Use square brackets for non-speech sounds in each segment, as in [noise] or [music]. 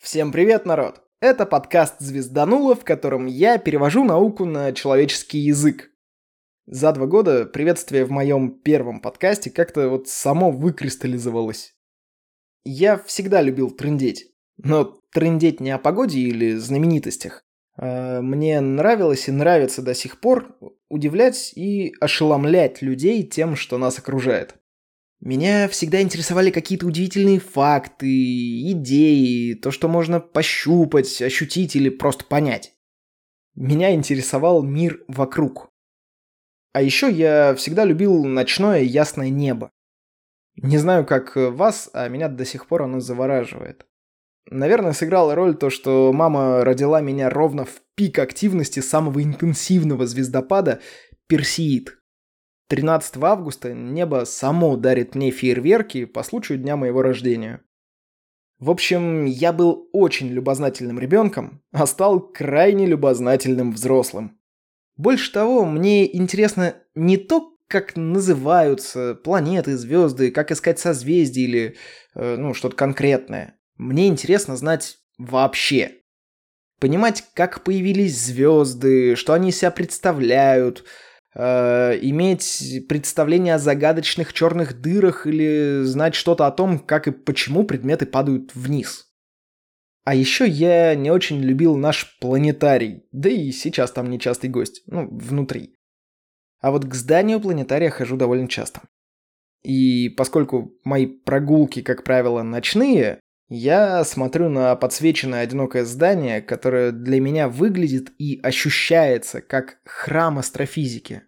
Всем привет, народ! Это подкаст «Звездануло», в котором я перевожу науку на человеческий язык. За два года приветствие в моем первом подкасте как-то вот само выкристаллизовалось. Я всегда любил трындеть. Но трындеть не о погоде или знаменитостях. А мне нравилось и нравится до сих пор удивлять и ошеломлять людей тем, что нас окружает. Меня всегда интересовали какие-то удивительные факты, идеи, то, что можно пощупать, ощутить или просто понять. Меня интересовал мир вокруг. А еще я всегда любил ночное ясное небо. Не знаю, как вас, а меня до сих пор оно завораживает. Наверное, сыграла роль то, что мама родила меня ровно в пик активности самого интенсивного звездопада Персеид. 13 августа небо само дарит мне фейерверки по случаю дня моего рождения. В общем, я был очень любознательным ребенком, а стал крайне любознательным взрослым. Больше того, мне интересно не то, как называются планеты, звезды, как искать созвездия или э, ну, что-то конкретное. Мне интересно знать вообще. Понимать, как появились звезды, что они себя представляют – Э, иметь представление о загадочных черных дырах или знать что-то о том, как и почему предметы падают вниз. А еще я не очень любил наш планетарий, да и сейчас там нечастый гость, ну, внутри. А вот к зданию планетария хожу довольно часто. И поскольку мои прогулки, как правило, ночные, я смотрю на подсвеченное одинокое здание, которое для меня выглядит и ощущается как храм астрофизики.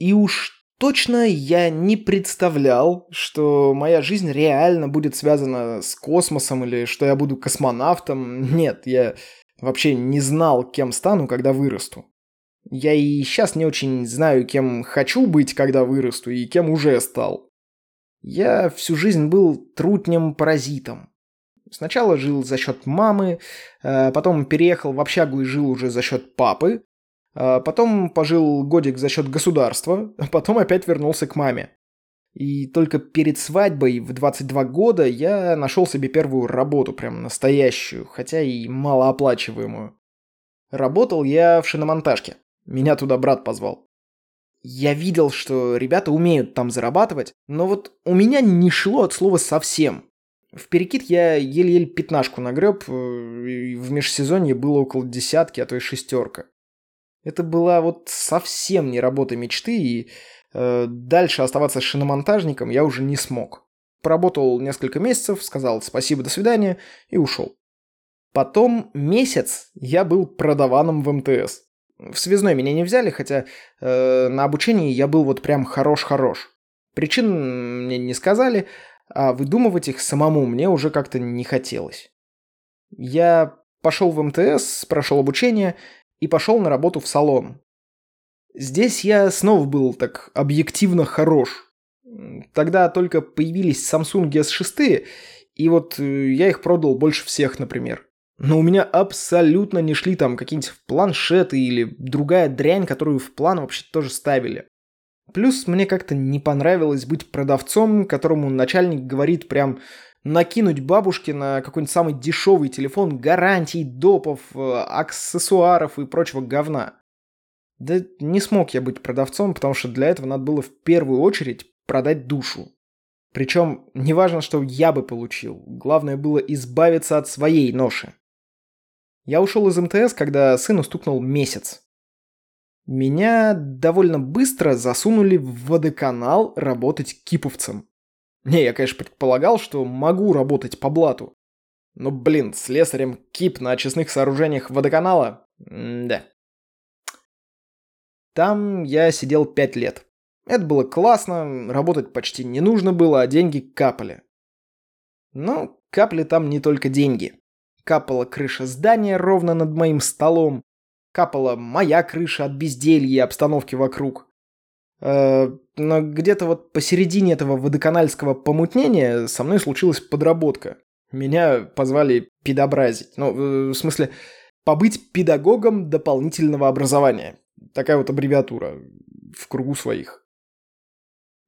И уж точно я не представлял, что моя жизнь реально будет связана с космосом или что я буду космонавтом. Нет, я вообще не знал, кем стану, когда вырасту. Я и сейчас не очень знаю, кем хочу быть, когда вырасту, и кем уже стал. Я всю жизнь был трутнем-паразитом. Сначала жил за счет мамы, э, потом переехал в общагу и жил уже за счет папы, потом пожил годик за счет государства, а потом опять вернулся к маме. И только перед свадьбой в 22 года я нашел себе первую работу, прям настоящую, хотя и малооплачиваемую. Работал я в шиномонтажке. Меня туда брат позвал. Я видел, что ребята умеют там зарабатывать, но вот у меня не шло от слова совсем. В перекид я еле-еле пятнашку нагреб, э, и в межсезонье было около десятки, а то и шестерка. Это была вот совсем не работа мечты, и э, дальше оставаться шиномонтажником я уже не смог. Поработал несколько месяцев, сказал спасибо, до свидания и ушел. Потом месяц я был продаваном в МТС. В связной меня не взяли, хотя э, на обучении я был вот прям хорош-хорош. Причин мне не сказали, а выдумывать их самому мне уже как-то не хотелось. Я пошел в МТС, прошел обучение и пошел на работу в салон. Здесь я снова был так объективно хорош. Тогда только появились Samsung S6, и вот э, я их продал больше всех, например. Но у меня абсолютно не шли там какие-нибудь планшеты или другая дрянь, которую в план вообще тоже ставили. Плюс мне как-то не понравилось быть продавцом, которому начальник говорит прям накинуть бабушке на какой-нибудь самый дешевый телефон гарантий, допов, э, аксессуаров и прочего говна. Да не смог я быть продавцом, потому что для этого надо было в первую очередь продать душу. Причем неважно, что я бы получил, главное было избавиться от своей ноши. Я ушел из МТС, когда сыну стукнул месяц. Меня довольно быстро засунули в водоканал работать киповцем. Не, я, конечно, предполагал, что могу работать по блату. Но, блин, с слесарем кип на очистных сооружениях водоканала? Да. Там я сидел пять лет. Это было классно, работать почти не нужно было, а деньги капали. Но капли там не только деньги. Капала крыша здания ровно над моим столом. Капала моя крыша от безделья и обстановки вокруг. Э, но где-то вот посередине этого водоканальского помутнения со мной случилась подработка. Меня позвали педобразить. Ну, э, в смысле, побыть педагогом дополнительного образования. Такая вот аббревиатура в кругу своих.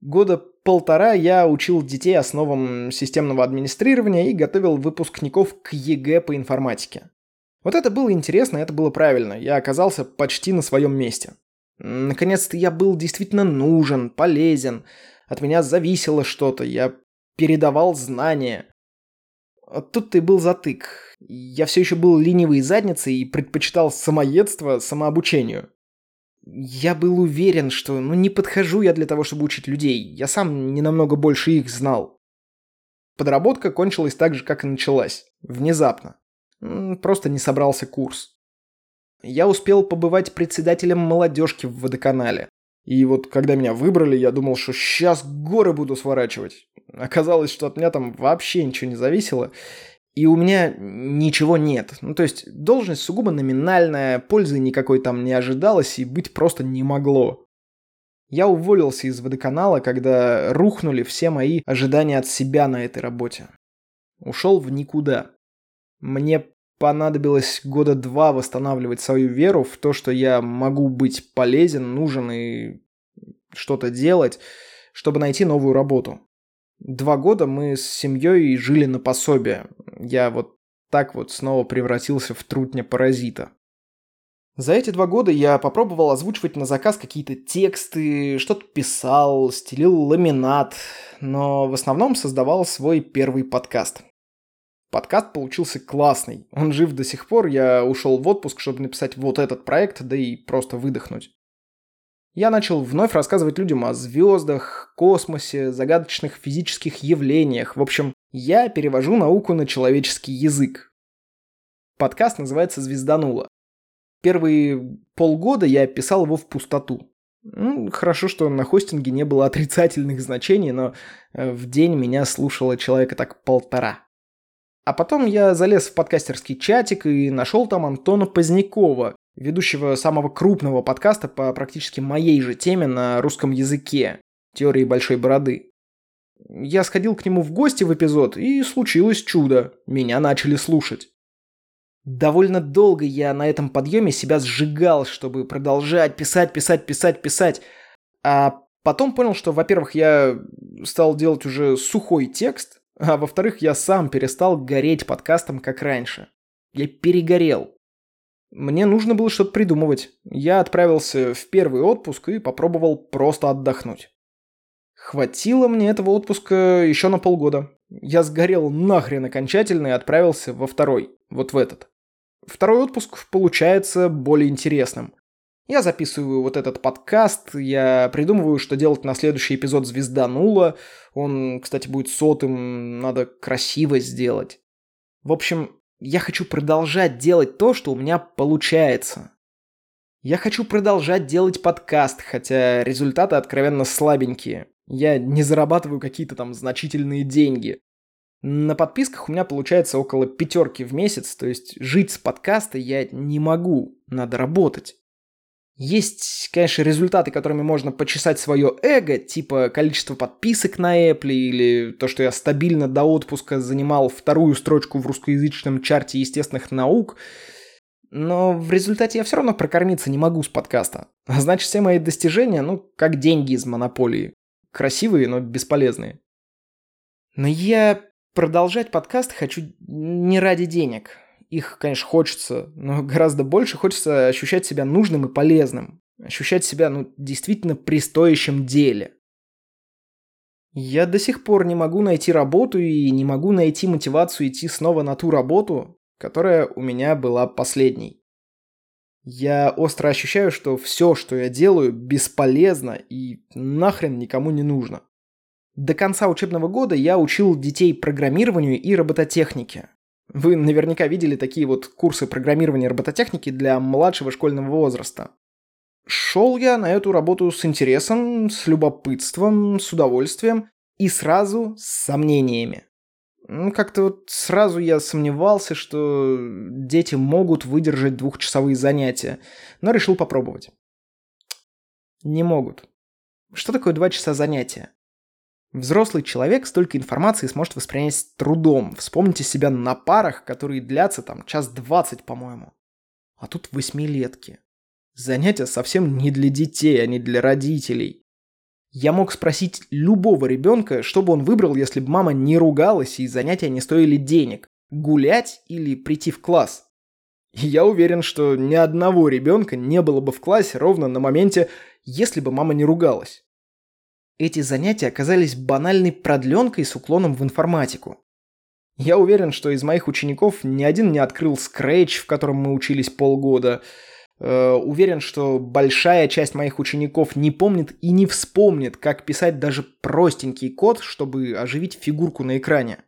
Года полтора я учил детей основам системного администрирования и готовил выпускников к ЕГЭ по информатике. Вот это было интересно, это было правильно. Я оказался почти на своем месте. Наконец-то я был действительно нужен, полезен. От меня зависело что-то. Я передавал знания. А тут ты был затык. Я все еще был ленивой задницей и предпочитал самоедство самообучению. Я был уверен, что ну не подхожу я для того, чтобы учить людей. Я сам не намного больше их знал. Подработка кончилась так же, как и началась. Внезапно. Просто не собрался курс. Я успел побывать председателем молодежки в водоканале. И вот когда меня выбрали, я думал, что сейчас горы буду сворачивать. Оказалось, что от меня там вообще ничего не зависело. И у меня ничего нет. Ну, то есть, должность сугубо номинальная, пользы никакой там не ожидалось и быть просто не могло. Я уволился из водоканала, когда рухнули все мои ожидания от себя на этой работе. Ушел в никуда. Мне понадобилось года два восстанавливать свою веру в то, что я могу быть полезен, нужен и что-то делать, чтобы найти новую работу. Два года мы с семьей жили на пособие. Я вот так вот снова превратился в трутня-паразита. За эти два года я попробовал озвучивать на заказ какие-то тексты, что-то писал, стелил ламинат, но в основном создавал свой первый подкаст. Подкаст получился классный. Он жив до сих пор. Я ушел в отпуск, чтобы написать вот этот проект, да и просто выдохнуть. Я начал вновь рассказывать людям о звездах, космосе, загадочных физических явлениях. В общем, я перевожу науку на человеческий язык. Подкаст называется «Звездануло». Первые полгода я писал его в пустоту. Ну, хорошо, что на хостинге не было отрицательных значений, но э, в день меня слушало человека так полтора. А потом я залез в подкастерский чатик и нашел там Антона Позднякова, ведущего самого крупного подкаста по практически моей же теме на русском языке «Теории большой бороды». Я сходил к нему в гости в эпизод, и случилось чудо. Меня начали слушать. Довольно долго я на этом подъеме себя сжигал, чтобы продолжать писать, писать, писать, писать. А потом понял, что, во-первых, я стал делать уже сухой текст, а во-вторых, я сам перестал гореть подкастом, как раньше. Я перегорел. Мне нужно было что-то придумывать. Я отправился в первый отпуск и попробовал просто отдохнуть. Хватило мне этого отпуска еще на полгода. Я сгорел нахрен окончательно и отправился во второй, вот в этот. Второй отпуск получается более интересным. Я записываю вот этот подкаст, я придумываю, что делать на следующий эпизод «Звезданула». Он, кстати, будет сотым, надо красиво сделать. В общем, я хочу продолжать делать то, что у меня получается. Я хочу продолжать делать подкаст, хотя результаты откровенно слабенькие. Я не зарабатываю какие-то там значительные деньги. На подписках у меня получается около пятерки в месяц, то есть жить с подкаста я не могу, надо работать. Есть, конечно, результаты, которыми можно почесать свое эго, типа количество подписок на Apple или то, что я стабильно до отпуска занимал вторую строчку в русскоязычном чарте естественных наук. Но в результате я все равно прокормиться не могу с подкаста. А значит, все мои достижения, ну, как деньги из монополии. Красивые, но бесполезные. Но я продолжать подкаст хочу не ради денег. Их, конечно, хочется, но [laughs] гораздо больше хочется ощущать себя нужным и полезным. Ощущать себя, ну, действительно при стоящем деле. Я до сих пор не могу найти работу и не могу найти мотивацию идти снова на ту работу, которая у меня была последней. Я остро ощущаю, что все, что я делаю, бесполезно и нахрен никому не нужно. До конца учебного года я учил детей программированию и робототехнике. Вы наверняка видели такие вот курсы программирования робототехники для младшего школьного возраста. Шел я на эту работу с интересом, с любопытством, с удовольствием и сразу с сомнениями. Как-то вот сразу я сомневался, что дети могут выдержать двухчасовые занятия, но решил попробовать. Не могут. Что такое два часа занятия? Взрослый человек столько информации сможет воспринять с трудом. Вспомните себя на парах, которые длятся там час двадцать, по-моему. А тут восьмилетки. Занятия совсем не для детей, а не для родителей. Я мог спросить любого ребенка, что бы он выбрал, если бы мама не ругалась и занятия не стоили денег. Гулять или прийти в класс. И я уверен, что ни одного ребенка не было бы в классе ровно на моменте, если бы мама не ругалась. Эти занятия оказались банальной продленкой с уклоном в информатику. Я уверен, что из моих учеников ни один не открыл Scratch, в котором мы учились полгода – Э, уверен, что большая часть моих учеников не помнит и не вспомнит, как писать даже простенький код, чтобы оживить фигурку на экране.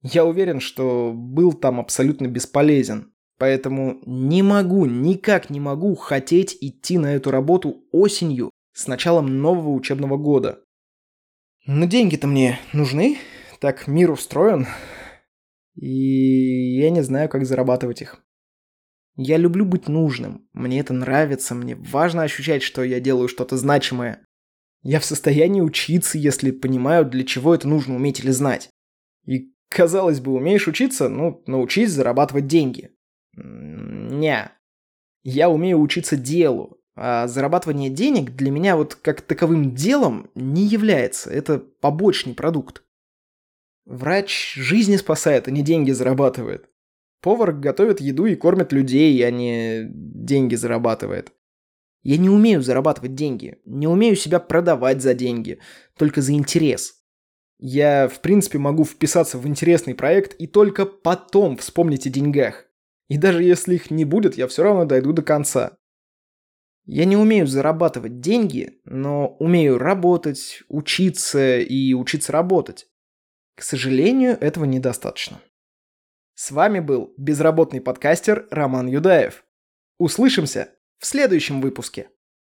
Я уверен, что был там абсолютно бесполезен. Поэтому не могу, никак не могу хотеть идти на эту работу осенью с началом нового учебного года. Но деньги-то мне нужны, так мир устроен. И я не знаю, как зарабатывать их. Я люблю быть нужным. Мне это нравится, мне важно ощущать, что я делаю что-то значимое. Я в состоянии учиться, если понимаю, для чего это нужно уметь или знать. И, казалось бы, умеешь учиться, ну, научись зарабатывать деньги. Не. Я умею учиться делу, а зарабатывание денег для меня вот как таковым делом не является. Это побочный продукт. Врач жизни спасает, а не деньги зарабатывает. Повар готовит еду и кормит людей, а не деньги зарабатывает. Я не умею зарабатывать деньги, не умею себя продавать за деньги, только за интерес. Я, в принципе, могу вписаться в интересный проект и только потом вспомнить о деньгах. И даже если их не будет, я все равно дойду до конца. Я не умею зарабатывать деньги, но умею работать, учиться и учиться работать. К сожалению, этого недостаточно. С вами был безработный подкастер Роман Юдаев. Услышимся в следующем выпуске.